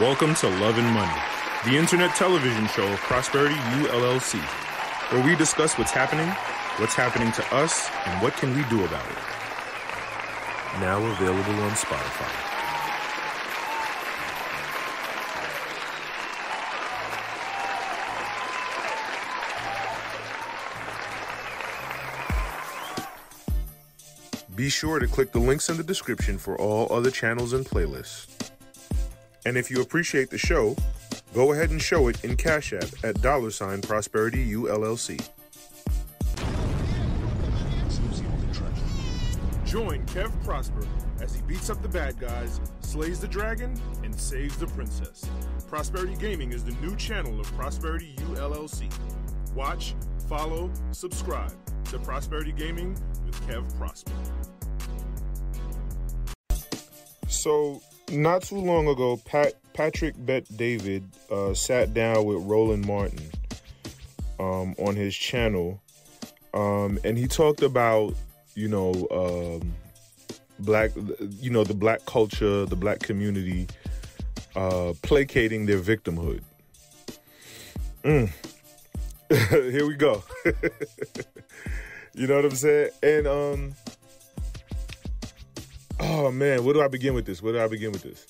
Welcome to Love and Money, the internet television show of Prosperity U LLC, where we discuss what's happening, what's happening to us, and what can we do about it. Now available on Spotify. Be sure to click the links in the description for all other channels and playlists. And if you appreciate the show, go ahead and show it in Cash App at dollar sign Prosperity ULLC. Join Kev Prosper as he beats up the bad guys, slays the dragon, and saves the princess. Prosperity Gaming is the new channel of Prosperity ULLC. Watch, follow, subscribe to Prosperity Gaming with Kev Prosper. So, not too long ago, Pat Patrick Bet David uh, sat down with Roland Martin um, on his channel, um, and he talked about you know um, black, you know the black culture, the black community uh, placating their victimhood. Mm. Here we go. you know what I'm saying? And um oh man, where do I begin with this? Where do I begin with this?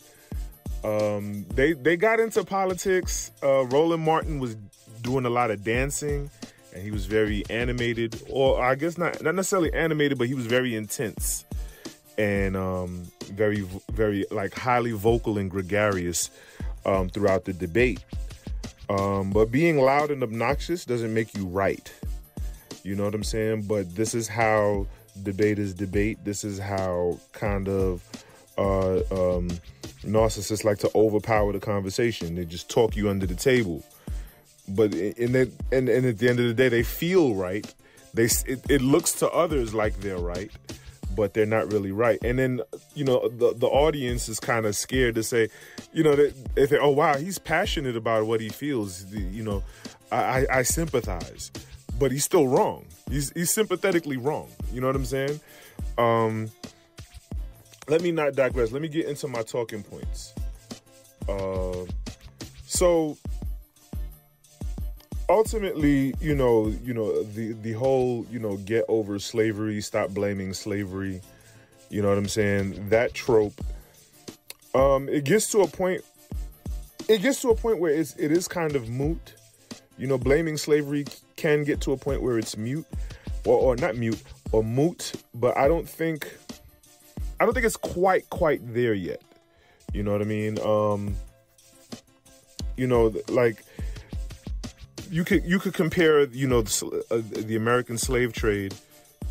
Um, they they got into politics. Uh, Roland Martin was doing a lot of dancing, and he was very animated, or I guess not not necessarily animated, but he was very intense and um, very very like highly vocal and gregarious um, throughout the debate. Um, but being loud and obnoxious doesn't make you right. You know what I'm saying? But this is how debaters debate. This is how kind of uh, um, narcissists like to overpower the conversation. They just talk you under the table. But in that, and, and at the end of the day, they feel right. They it, it looks to others like they're right, but they're not really right. And then you know the the audience is kind of scared to say, you know, that if they, oh wow, he's passionate about what he feels. You know, I, I, I sympathize but he's still wrong. He's he's sympathetically wrong. You know what I'm saying? Um, let me not digress. Let me get into my talking points. Uh, so ultimately, you know, you know the the whole you know get over slavery, stop blaming slavery. You know what I'm saying? That trope. Um, it gets to a point. It gets to a point where it's it is kind of moot. You know, blaming slavery can get to a point where it's mute, or, or not mute, or moot. But I don't think, I don't think it's quite quite there yet. You know what I mean? Um, you know, like you could you could compare, you know, the, uh, the American slave trade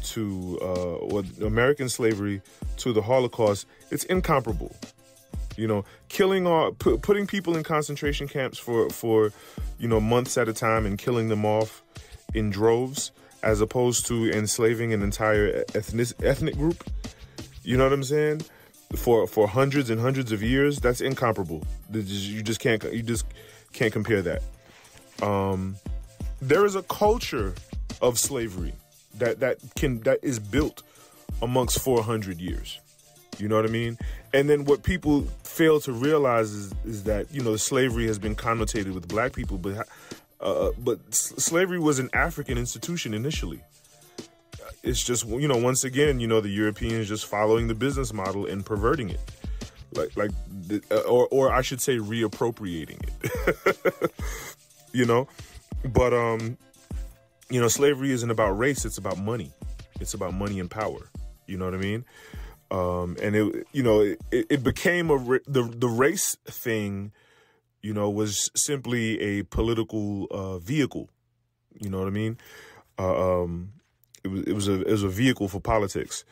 to uh, or American slavery to the Holocaust. It's incomparable. You know, killing all, pu- putting people in concentration camps for for you know months at a time and killing them off in droves as opposed to enslaving an entire ethnic ethnic group. You know what I'm saying? For for hundreds and hundreds of years, that's incomparable. You just can't you just can't compare that. Um, there is a culture of slavery that that can that is built amongst 400 years. You know what I mean? And then what people fail to realize is, is that you know slavery has been connotated with black people, but uh, but slavery was an African institution initially. It's just you know once again you know the Europeans just following the business model and perverting it, like like uh, or or I should say reappropriating it. you know, but um, you know slavery isn't about race; it's about money. It's about money and power. You know what I mean? Um, and it you know it, it became a the the race thing you know, was simply a political uh, vehicle. You know what I mean? Uh, um, it was it was a it was a vehicle for politics,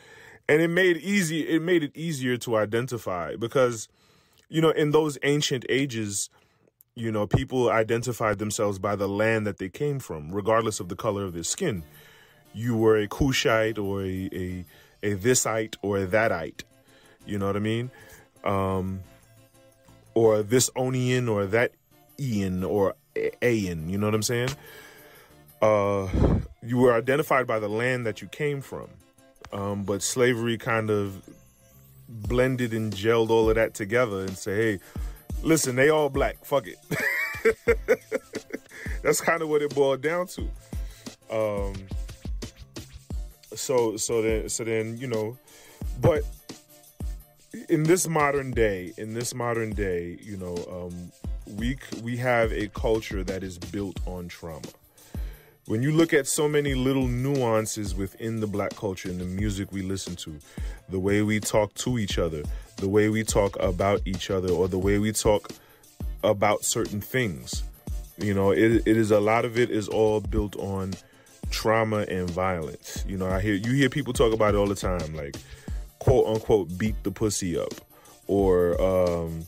and it made easy it made it easier to identify because, you know, in those ancient ages, you know, people identified themselves by the land that they came from, regardless of the color of their skin. You were a Cushite or a a, a thisite or a thatite. You know what I mean? Um, or this Onion or that Ian or Ayan. You know what I'm saying? Uh, you were identified by the land that you came from, um, but slavery kind of blended and gelled all of that together and say, hey, listen, they all black. Fuck it. That's kind of what it boiled down to. Um, so so then so then you know, but in this modern day, in this modern day, you know, um, we we have a culture that is built on trauma. When you look at so many little nuances within the black culture and the music we listen to, the way we talk to each other, the way we talk about each other, or the way we talk about certain things, you know, it, it is a lot of it is all built on trauma and violence. You know, I hear you hear people talk about it all the time, like quote unquote beat the pussy up, or um,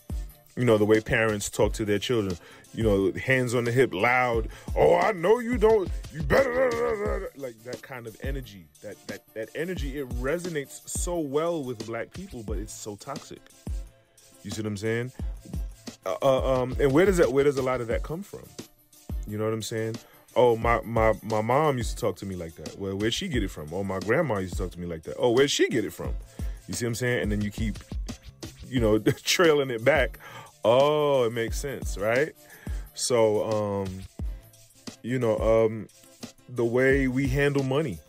you know the way parents talk to their children. You know, hands on the hip, loud. Oh, I know you don't. You better like that kind of energy. That that that energy. It resonates so well with black people, but it's so toxic. You see what I'm saying? Uh, uh um, and where does that? Where does a lot of that come from? You know what I'm saying? Oh my my my mom used to talk to me like that. Well where'd she get it from? Oh my grandma used to talk to me like that. Oh where'd she get it from? You see what i'm saying? And then you keep you know trailing it back. Oh it makes sense right? So um you know um the way we handle money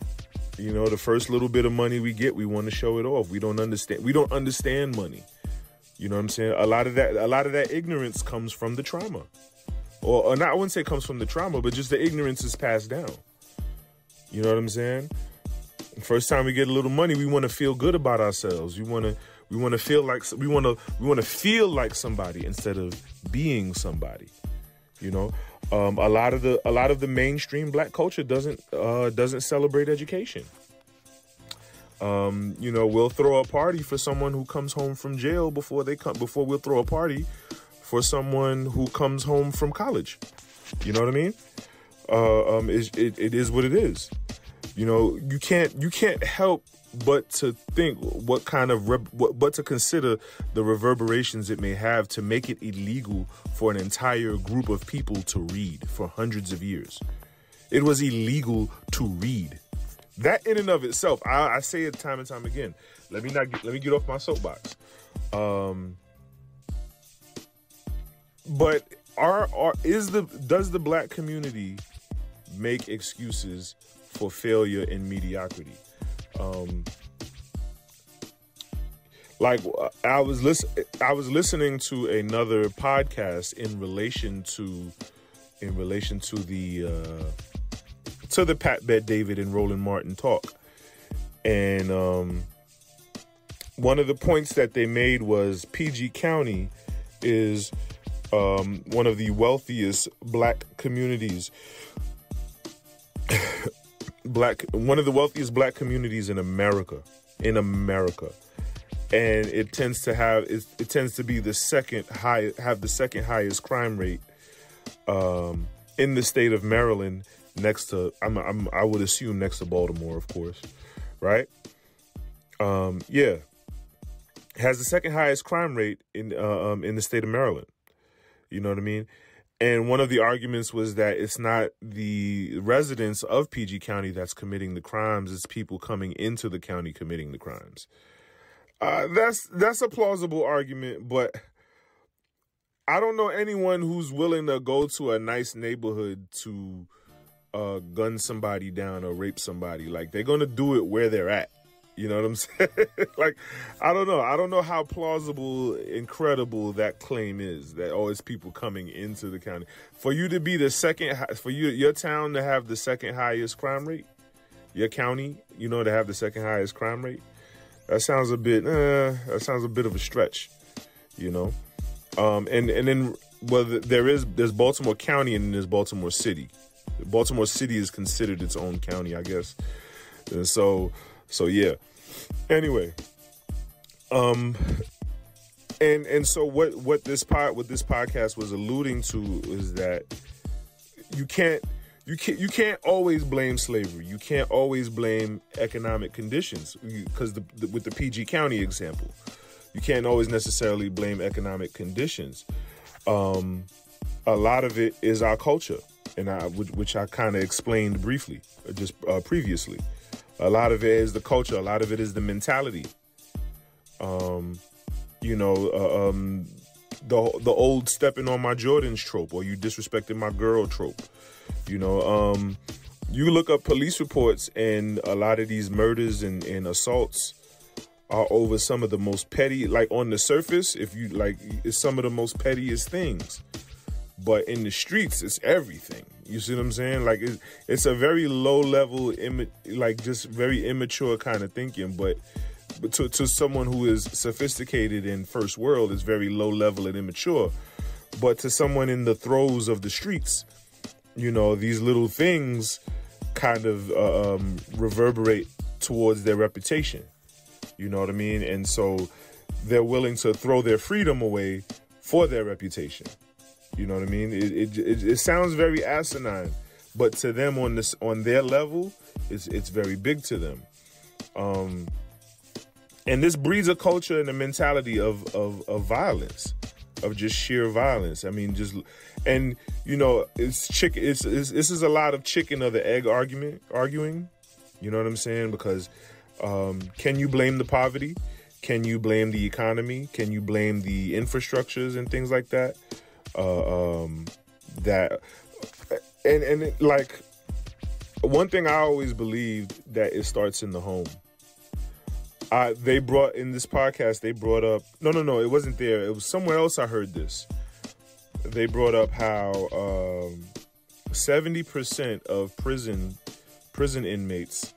you know the first little bit of money we get we want to show it off. We don't understand we don't understand money. You know what i'm saying? A lot of that a lot of that ignorance comes from the trauma or, or not, I wouldn't say comes from the trauma, but just the ignorance is passed down. You know what I'm saying? First time we get a little money, we want to feel good about ourselves. We want to we want to feel like we want to we want to feel like somebody instead of being somebody. You know, um, a lot of the a lot of the mainstream black culture doesn't uh, doesn't celebrate education. Um, you know, we'll throw a party for someone who comes home from jail before they come before we'll throw a party for someone who comes home from college. You know what I mean? Uh, um, it, it, is what it is. You know, you can't you can't help but to think what kind of what, but to consider the reverberations it may have to make it illegal for an entire group of people to read for hundreds of years. It was illegal to read. That in and of itself, I, I say it time and time again. Let me not get, let me get off my soapbox. Um, but are are is the does the black community make excuses for failure and mediocrity? Um, like I was listen, I was listening to another podcast in relation to in relation to the uh, to the Pat Bet David and Roland Martin talk, and um, one of the points that they made was PG County is um, one of the wealthiest black communities. black one of the wealthiest black communities in America. In America. And it tends to have it, it tends to be the second high have the second highest crime rate um, in the state of Maryland next to I'm, I'm I would assume next to Baltimore, of course, right? Um, yeah, has the second highest crime rate in uh, um, in the state of Maryland. You know what I mean? And one of the arguments was that it's not the residents of PG County that's committing the crimes; it's people coming into the county committing the crimes. Uh, that's that's a plausible argument, but I don't know anyone who's willing to go to a nice neighborhood to uh, gun somebody down or rape somebody. Like they're gonna do it where they're at. You know what I'm saying? like, I don't know. I don't know how plausible, incredible that claim is. That oh, people coming into the county for you to be the second, for you your town to have the second highest crime rate, your county, you know, to have the second highest crime rate. That sounds a bit. Uh, that sounds a bit of a stretch. You know, um, and and then well, there is there's Baltimore County and there's Baltimore City. Baltimore City is considered its own county, I guess. And so so yeah. Anyway, um, and and so what what this pod what this podcast was alluding to is that you can't you can't you can't always blame slavery. You can't always blame economic conditions because with the PG County example, you can't always necessarily blame economic conditions. Um, a lot of it is our culture, and I which I kind of explained briefly uh, just uh, previously. A lot of it is the culture. A lot of it is the mentality. Um, you know, uh, um, the the old stepping on my Jordans trope, or you disrespecting my girl trope. You know, um, you look up police reports, and a lot of these murders and, and assaults are over some of the most petty. Like on the surface, if you like, it's some of the most pettiest things. But in the streets, it's everything. You see what I'm saying? Like it's, it's a very low level, like just very immature kind of thinking. But but to, to someone who is sophisticated in first world, is very low level and immature. But to someone in the throes of the streets, you know, these little things kind of uh, um, reverberate towards their reputation. You know what I mean? And so they're willing to throw their freedom away for their reputation. You know what I mean? It, it, it, sounds very asinine, but to them on this on their level, it's it's very big to them. Um, and this breeds a culture and a mentality of, of of violence, of just sheer violence. I mean, just and you know, it's chicken. It's, it's this is a lot of chicken or the egg argument arguing. You know what I'm saying? Because um, can you blame the poverty? Can you blame the economy? Can you blame the infrastructures and things like that? Uh, um, that and and it, like one thing I always believed that it starts in the home. Uh, they brought in this podcast. They brought up no, no, no. It wasn't there. It was somewhere else. I heard this. They brought up how um, seventy percent of prison prison inmates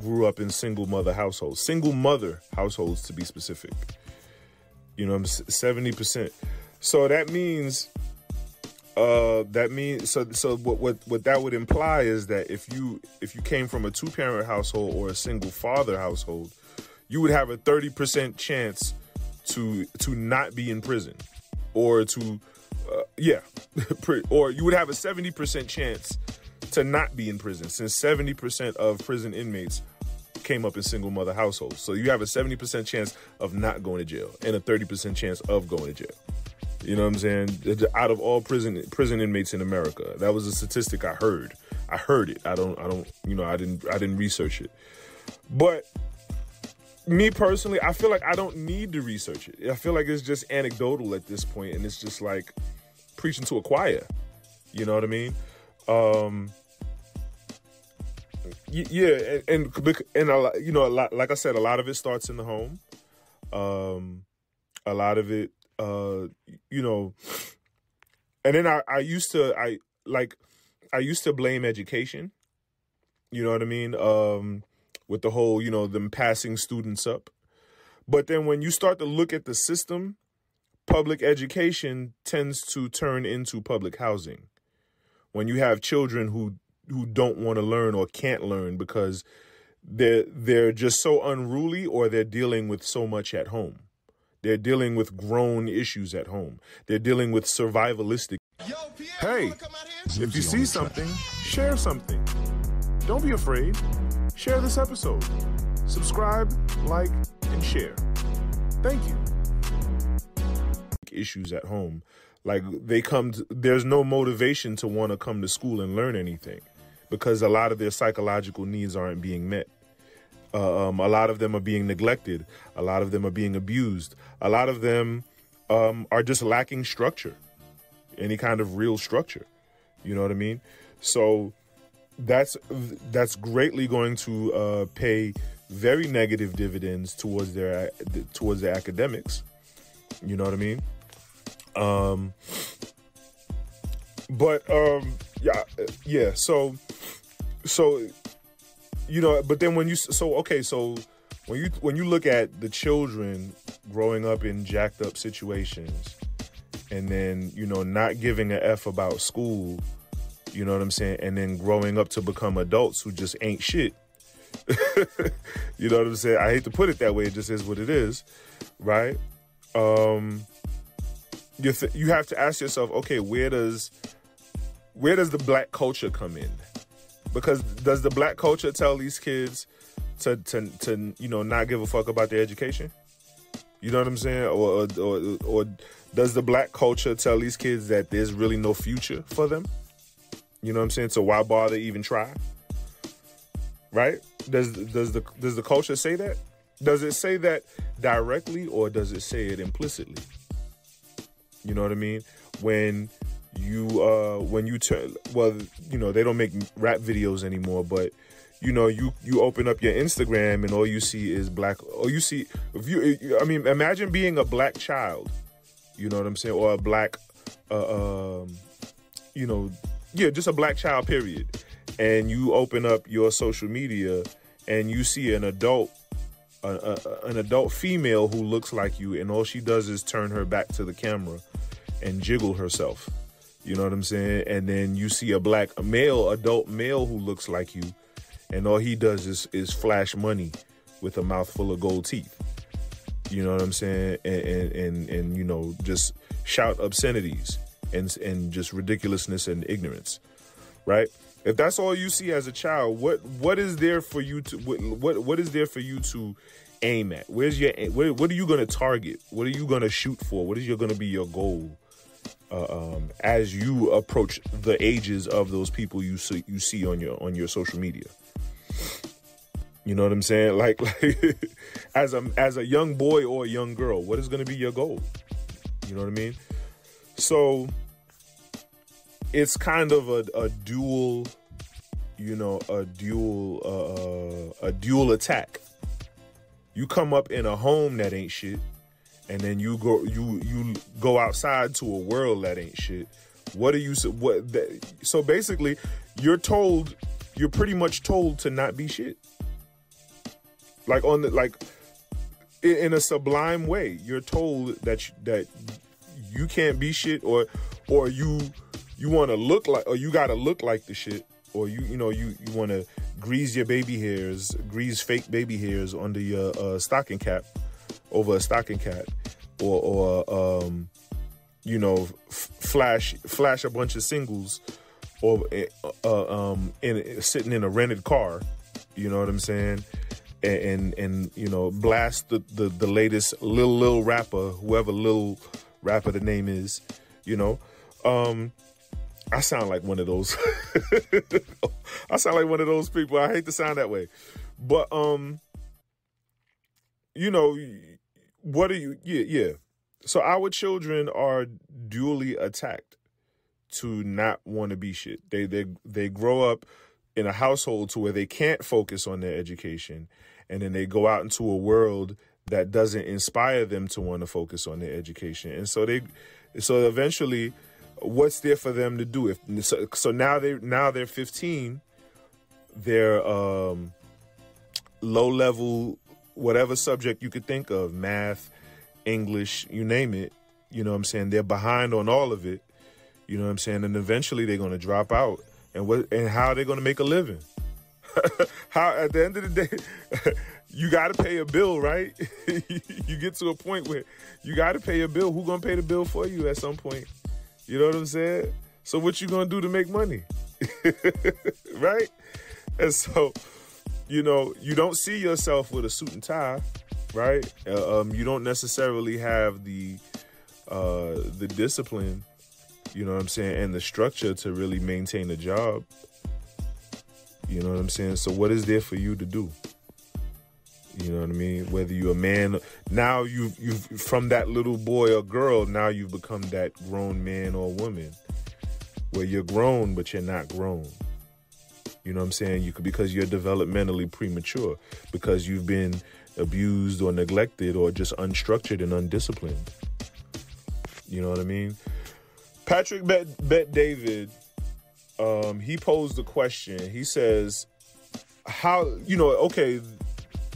grew up in single mother households, single mother households to be specific. You know, seventy percent. So that means uh, that means so so what, what what that would imply is that if you if you came from a two parent household or a single father household, you would have a thirty percent chance to to not be in prison, or to uh, yeah, or you would have a seventy percent chance to not be in prison, since seventy percent of prison inmates came up in single mother households. So you have a seventy percent chance of not going to jail and a thirty percent chance of going to jail. You know what I'm saying? Out of all prison prison inmates in America, that was a statistic I heard. I heard it. I don't. I don't. You know, I didn't. I didn't research it. But me personally, I feel like I don't need to research it. I feel like it's just anecdotal at this point, and it's just like preaching to a choir. You know what I mean? Um, yeah, and and, and a you know, a lot, like I said, a lot of it starts in the home. Um, a lot of it uh, you know, and then I, I used to, I like, I used to blame education. You know what I mean? Um, with the whole, you know, them passing students up. But then when you start to look at the system, public education tends to turn into public housing. When you have children who who don't want to learn or can't learn because they're they're just so unruly or they're dealing with so much at home. They're dealing with grown issues at home. They're dealing with survivalistic. Yo, Pierre, hey, if you see something, share something. Don't be afraid. Share this episode. Subscribe, like, and share. Thank you. Issues at home. Like they come, to, there's no motivation to want to come to school and learn anything because a lot of their psychological needs aren't being met. Uh, um, a lot of them are being neglected. A lot of them are being abused. A lot of them um, are just lacking structure, any kind of real structure. You know what I mean? So that's that's greatly going to uh, pay very negative dividends towards their towards their academics. You know what I mean? Um, but um, yeah, yeah. So so you know, but then when you so okay, so when you when you look at the children growing up in jacked up situations and then, you know, not giving a F about school, you know what I'm saying, and then growing up to become adults who just ain't shit. you know what I'm saying? I hate to put it that way, it just is what it is, right? Um you th- you have to ask yourself, okay, where does where does the black culture come in? Because does the black culture tell these kids to to to you know not give a fuck about their education? You know what I'm saying? Or or or does the black culture tell these kids that there's really no future for them? You know what I'm saying? So why bother even try? Right? Does does the does the culture say that? Does it say that directly or does it say it implicitly? You know what I mean? When you uh when you turn well, you know, they don't make rap videos anymore, but you know, you you open up your Instagram and all you see is black. Or you see, if you, I mean, imagine being a black child. You know what I'm saying, or a black, uh, um, you know, yeah, just a black child. Period. And you open up your social media and you see an adult, a, a, an adult female who looks like you, and all she does is turn her back to the camera and jiggle herself. You know what I'm saying? And then you see a black male, adult male who looks like you and all he does is is flash money with a mouthful of gold teeth. You know what I'm saying? And and and, and you know just shout obscenities and and just ridiculousness and ignorance, right? If that's all you see as a child, what what is there for you to what what, what is there for you to aim at? Where's your what, what are you going to target? What are you going to shoot for? What is your going to be your goal? Uh, um, as you approach the ages of those people you see you see on your on your social media. You know what I'm saying? Like, like as a as a young boy or a young girl, what is going to be your goal? You know what I mean? So it's kind of a, a dual, you know, a dual uh, uh, a dual attack. You come up in a home that ain't shit, and then you go you you go outside to a world that ain't shit. What are you what? So basically, you're told you're pretty much told to not be shit. Like on the like in a sublime way, you're told that you, that you can't be shit or or you you want to look like or you got to look like the shit or you you know you you want to grease your baby hairs, grease fake baby hairs under your uh, stocking cap over a stocking cap or or um you know f- flash flash a bunch of singles or uh, um, in sitting in a rented car. You know what I'm saying? And and, and you know blast the, the the latest little little rapper, whoever little rapper the name is. You know, um, I sound like one of those. I sound like one of those people. I hate to sound that way, but um, you know, what are you? Yeah, yeah. So our children are duly attacked to not want to be shit. They they they grow up in a household to where they can't focus on their education and then they go out into a world that doesn't inspire them to want to focus on their education. And so they so eventually what's there for them to do if so, so now they now they're 15 they're um low level whatever subject you could think of math english you name it you know what i'm saying they're behind on all of it you know what I'm saying? And eventually they're going to drop out. And what and how are they going to make a living? how at the end of the day, you got to pay a bill, right? you get to a point where you got to pay a bill. Who going to pay the bill for you at some point? You know what I'm saying? So what you going to do to make money? right? And so, you know, you don't see yourself with a suit and tie, right? Uh, um, you don't necessarily have the uh, the discipline you know what I'm saying, and the structure to really maintain a job. You know what I'm saying? So what is there for you to do? You know what I mean? Whether you're a man, now you've you've from that little boy or girl, now you've become that grown man or woman, where you're grown but you're not grown. You know what I'm saying? You could because you're developmentally premature because you've been abused or neglected or just unstructured and undisciplined. You know what I mean? Patrick Bet, Bet David, um, he posed a question. He says, "How you know? Okay,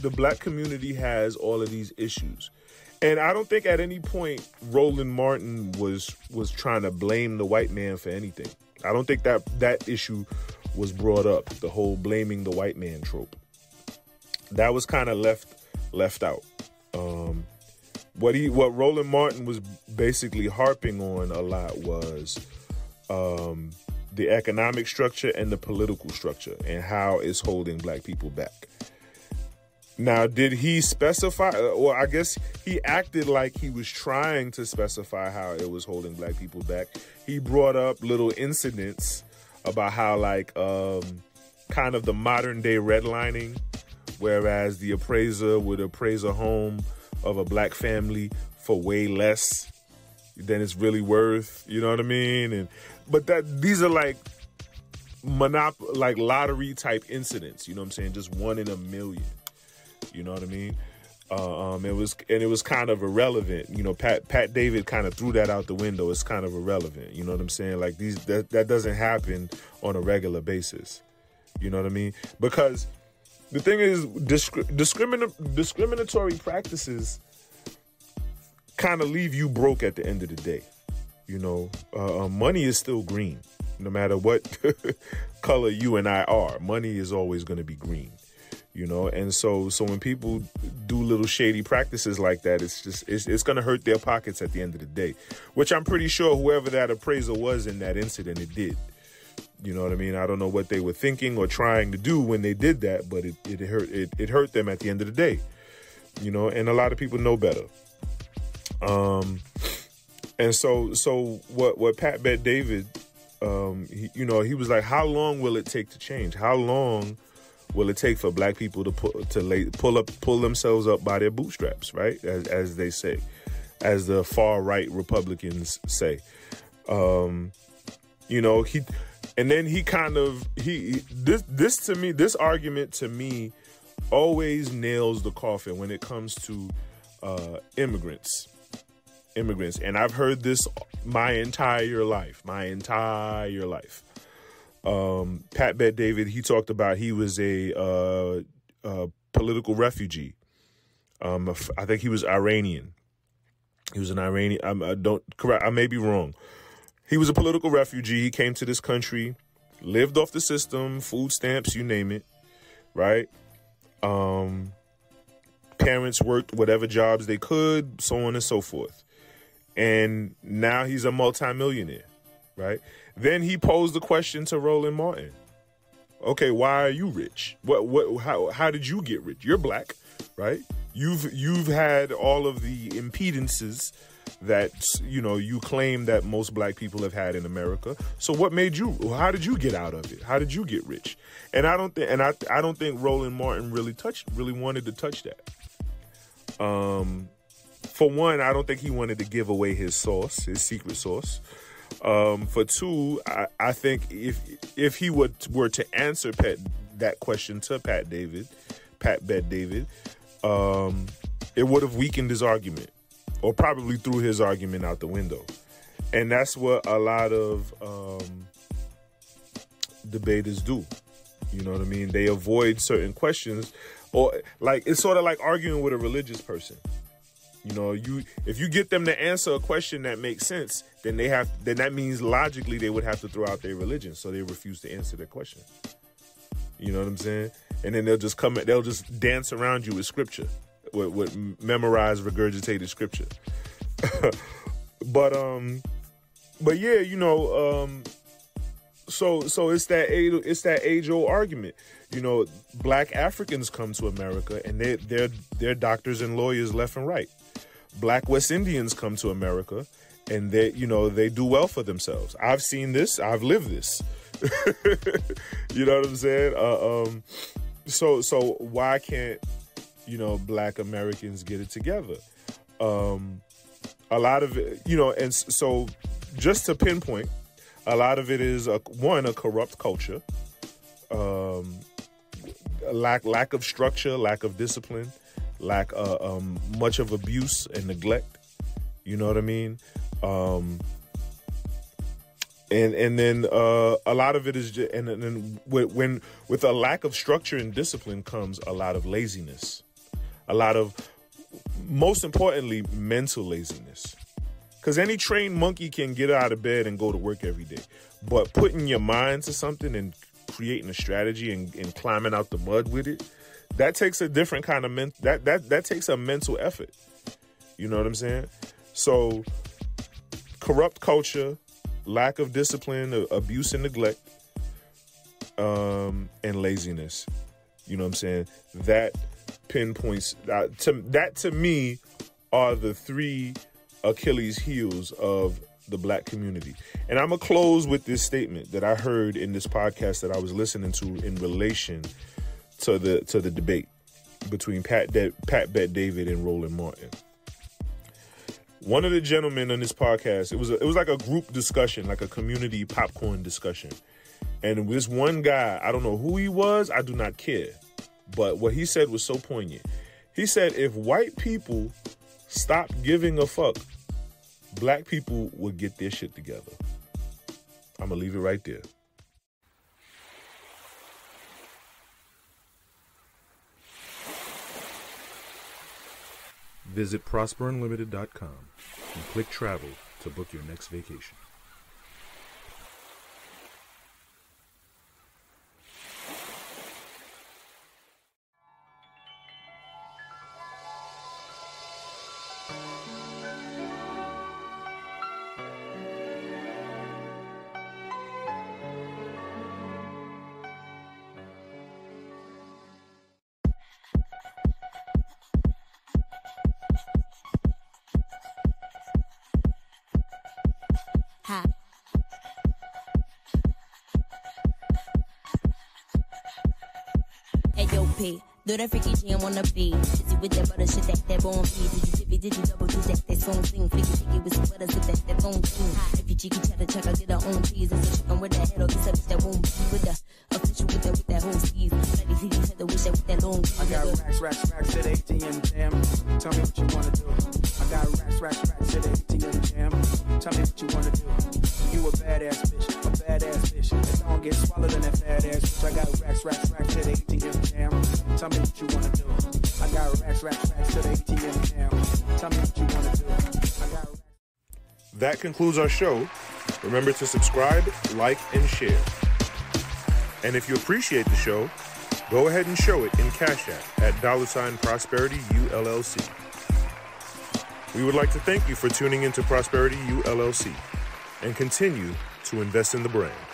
the black community has all of these issues." And I don't think at any point Roland Martin was was trying to blame the white man for anything. I don't think that that issue was brought up. The whole blaming the white man trope. That was kind of left left out. Um, what he what Roland Martin was basically harping on a lot was um, the economic structure and the political structure and how it's holding black people back. Now, did he specify? Well, I guess he acted like he was trying to specify how it was holding black people back. He brought up little incidents about how, like, um, kind of the modern day redlining, whereas the appraiser would appraise a home of a black family for way less than it's really worth. You know what I mean? And but that these are like monop like lottery type incidents. You know what I'm saying? Just one in a million. You know what I mean? Uh, um, it was and it was kind of irrelevant. You know, Pat Pat David kind of threw that out the window. It's kind of irrelevant. You know what I'm saying? Like these that that doesn't happen on a regular basis. You know what I mean? Because the thing is, discri- discrimin- discriminatory practices kind of leave you broke at the end of the day. You know, uh, uh money is still green, no matter what color you and I are. Money is always going to be green. You know, and so so when people do little shady practices like that, it's just it's, it's going to hurt their pockets at the end of the day. Which I'm pretty sure whoever that appraiser was in that incident, it did. You know what I mean? I don't know what they were thinking or trying to do when they did that, but it, it hurt it, it hurt them at the end of the day. You know, and a lot of people know better. Um and so so what what Pat Bet David um he, you know, he was like how long will it take to change? How long will it take for black people to pull to lay, pull up pull themselves up by their bootstraps, right? As as they say. As the far right Republicans say. Um you know, he and then he kind of he this this to me this argument to me always nails the coffin when it comes to uh, immigrants immigrants and i've heard this my entire life my entire life um, pat bet david he talked about he was a, uh, a political refugee um, i think he was iranian he was an iranian I'm, i don't correct i may be wrong he was a political refugee. He came to this country, lived off the system, food stamps, you name it, right? Um, parents worked whatever jobs they could, so on and so forth. And now he's a multimillionaire, right? Then he posed the question to Roland Martin. Okay, why are you rich? What what how how did you get rich? You're black, right? You've you've had all of the impedances that you know you claim that most black people have had in America. So what made you? How did you get out of it? How did you get rich? And I don't think, and I I don't think Roland Martin really touched, really wanted to touch that. Um, for one, I don't think he wanted to give away his source, his secret source. Um, for two, I, I think if if he would were to answer Pat that question to Pat David, Pat Bet David, um, it would have weakened his argument or probably threw his argument out the window. And that's what a lot of um, debaters do. You know what I mean? They avoid certain questions, or like it's sort of like arguing with a religious person. You know, you if you get them to answer a question that makes sense, then they have then that means logically they would have to throw out their religion, so they refuse to answer their question. You know what I'm saying? And then they'll just come, they'll just dance around you with scripture with, with memorized regurgitated scripture. but um, but yeah, you know, um, so so it's that age, it's that age old argument. You know, black Africans come to America and they they're they're doctors and lawyers left and right. Black West Indians come to America and they you know they do well for themselves. I've seen this. I've lived this. you know what I'm saying? Uh, um, so so why can't you know, black Americans get it together. Um, a lot of it, you know, and so just to pinpoint, a lot of it is a, one a corrupt culture, um, lack lack of structure, lack of discipline, lack uh, um, much of abuse and neglect. You know what I mean? Um, and and then uh, a lot of it is just, and then when with a lack of structure and discipline comes a lot of laziness a lot of, most importantly, mental laziness. Because any trained monkey can get out of bed and go to work every day. But putting your mind to something and creating a strategy and, and climbing out the mud with it, that takes a different kind of men- that that that takes a mental effort. You know what I'm saying? So corrupt culture, lack of discipline, abuse and neglect, um, and laziness. You know what I'm saying? That pinpoints uh, to that to me are the three Achilles heels of the black community. And I'm gonna close with this statement that I heard in this podcast that I was listening to in relation to the to the debate between Pat De- Pat Bet David and Roland Martin. one of the gentlemen on this podcast, it was a, it was like a group discussion, like a community popcorn discussion. And this one guy, I don't know who he was, I do not care. But what he said was so poignant. He said if white people stop giving a fuck, black people would get their shit together. I'm gonna leave it right there. Visit prosperunlimited.com and click travel to book your next vacation. That, that phone thing? Flicky, with some that, that. If you cheeky, check, I get her own cheese. It's a chicken with that head, this a bitch that won't be with the official with that, with that whole sleeve. Ready to each other, wish that with that long I got racks, racks, racks at ATM jam. Tell me what you wanna do. I got racks, racks, racks at the ATM jam. Tell me what you wanna do. You a badass bitch, a badass bitch. If I don't get swallowed in that fat ass bitch, I got racks, racks, concludes our show. Remember to subscribe, like, and share. And if you appreciate the show, go ahead and show it in Cash App at dollar sign Prosperity ULLC. We would like to thank you for tuning into Prosperity ULLC and continue to invest in the brand.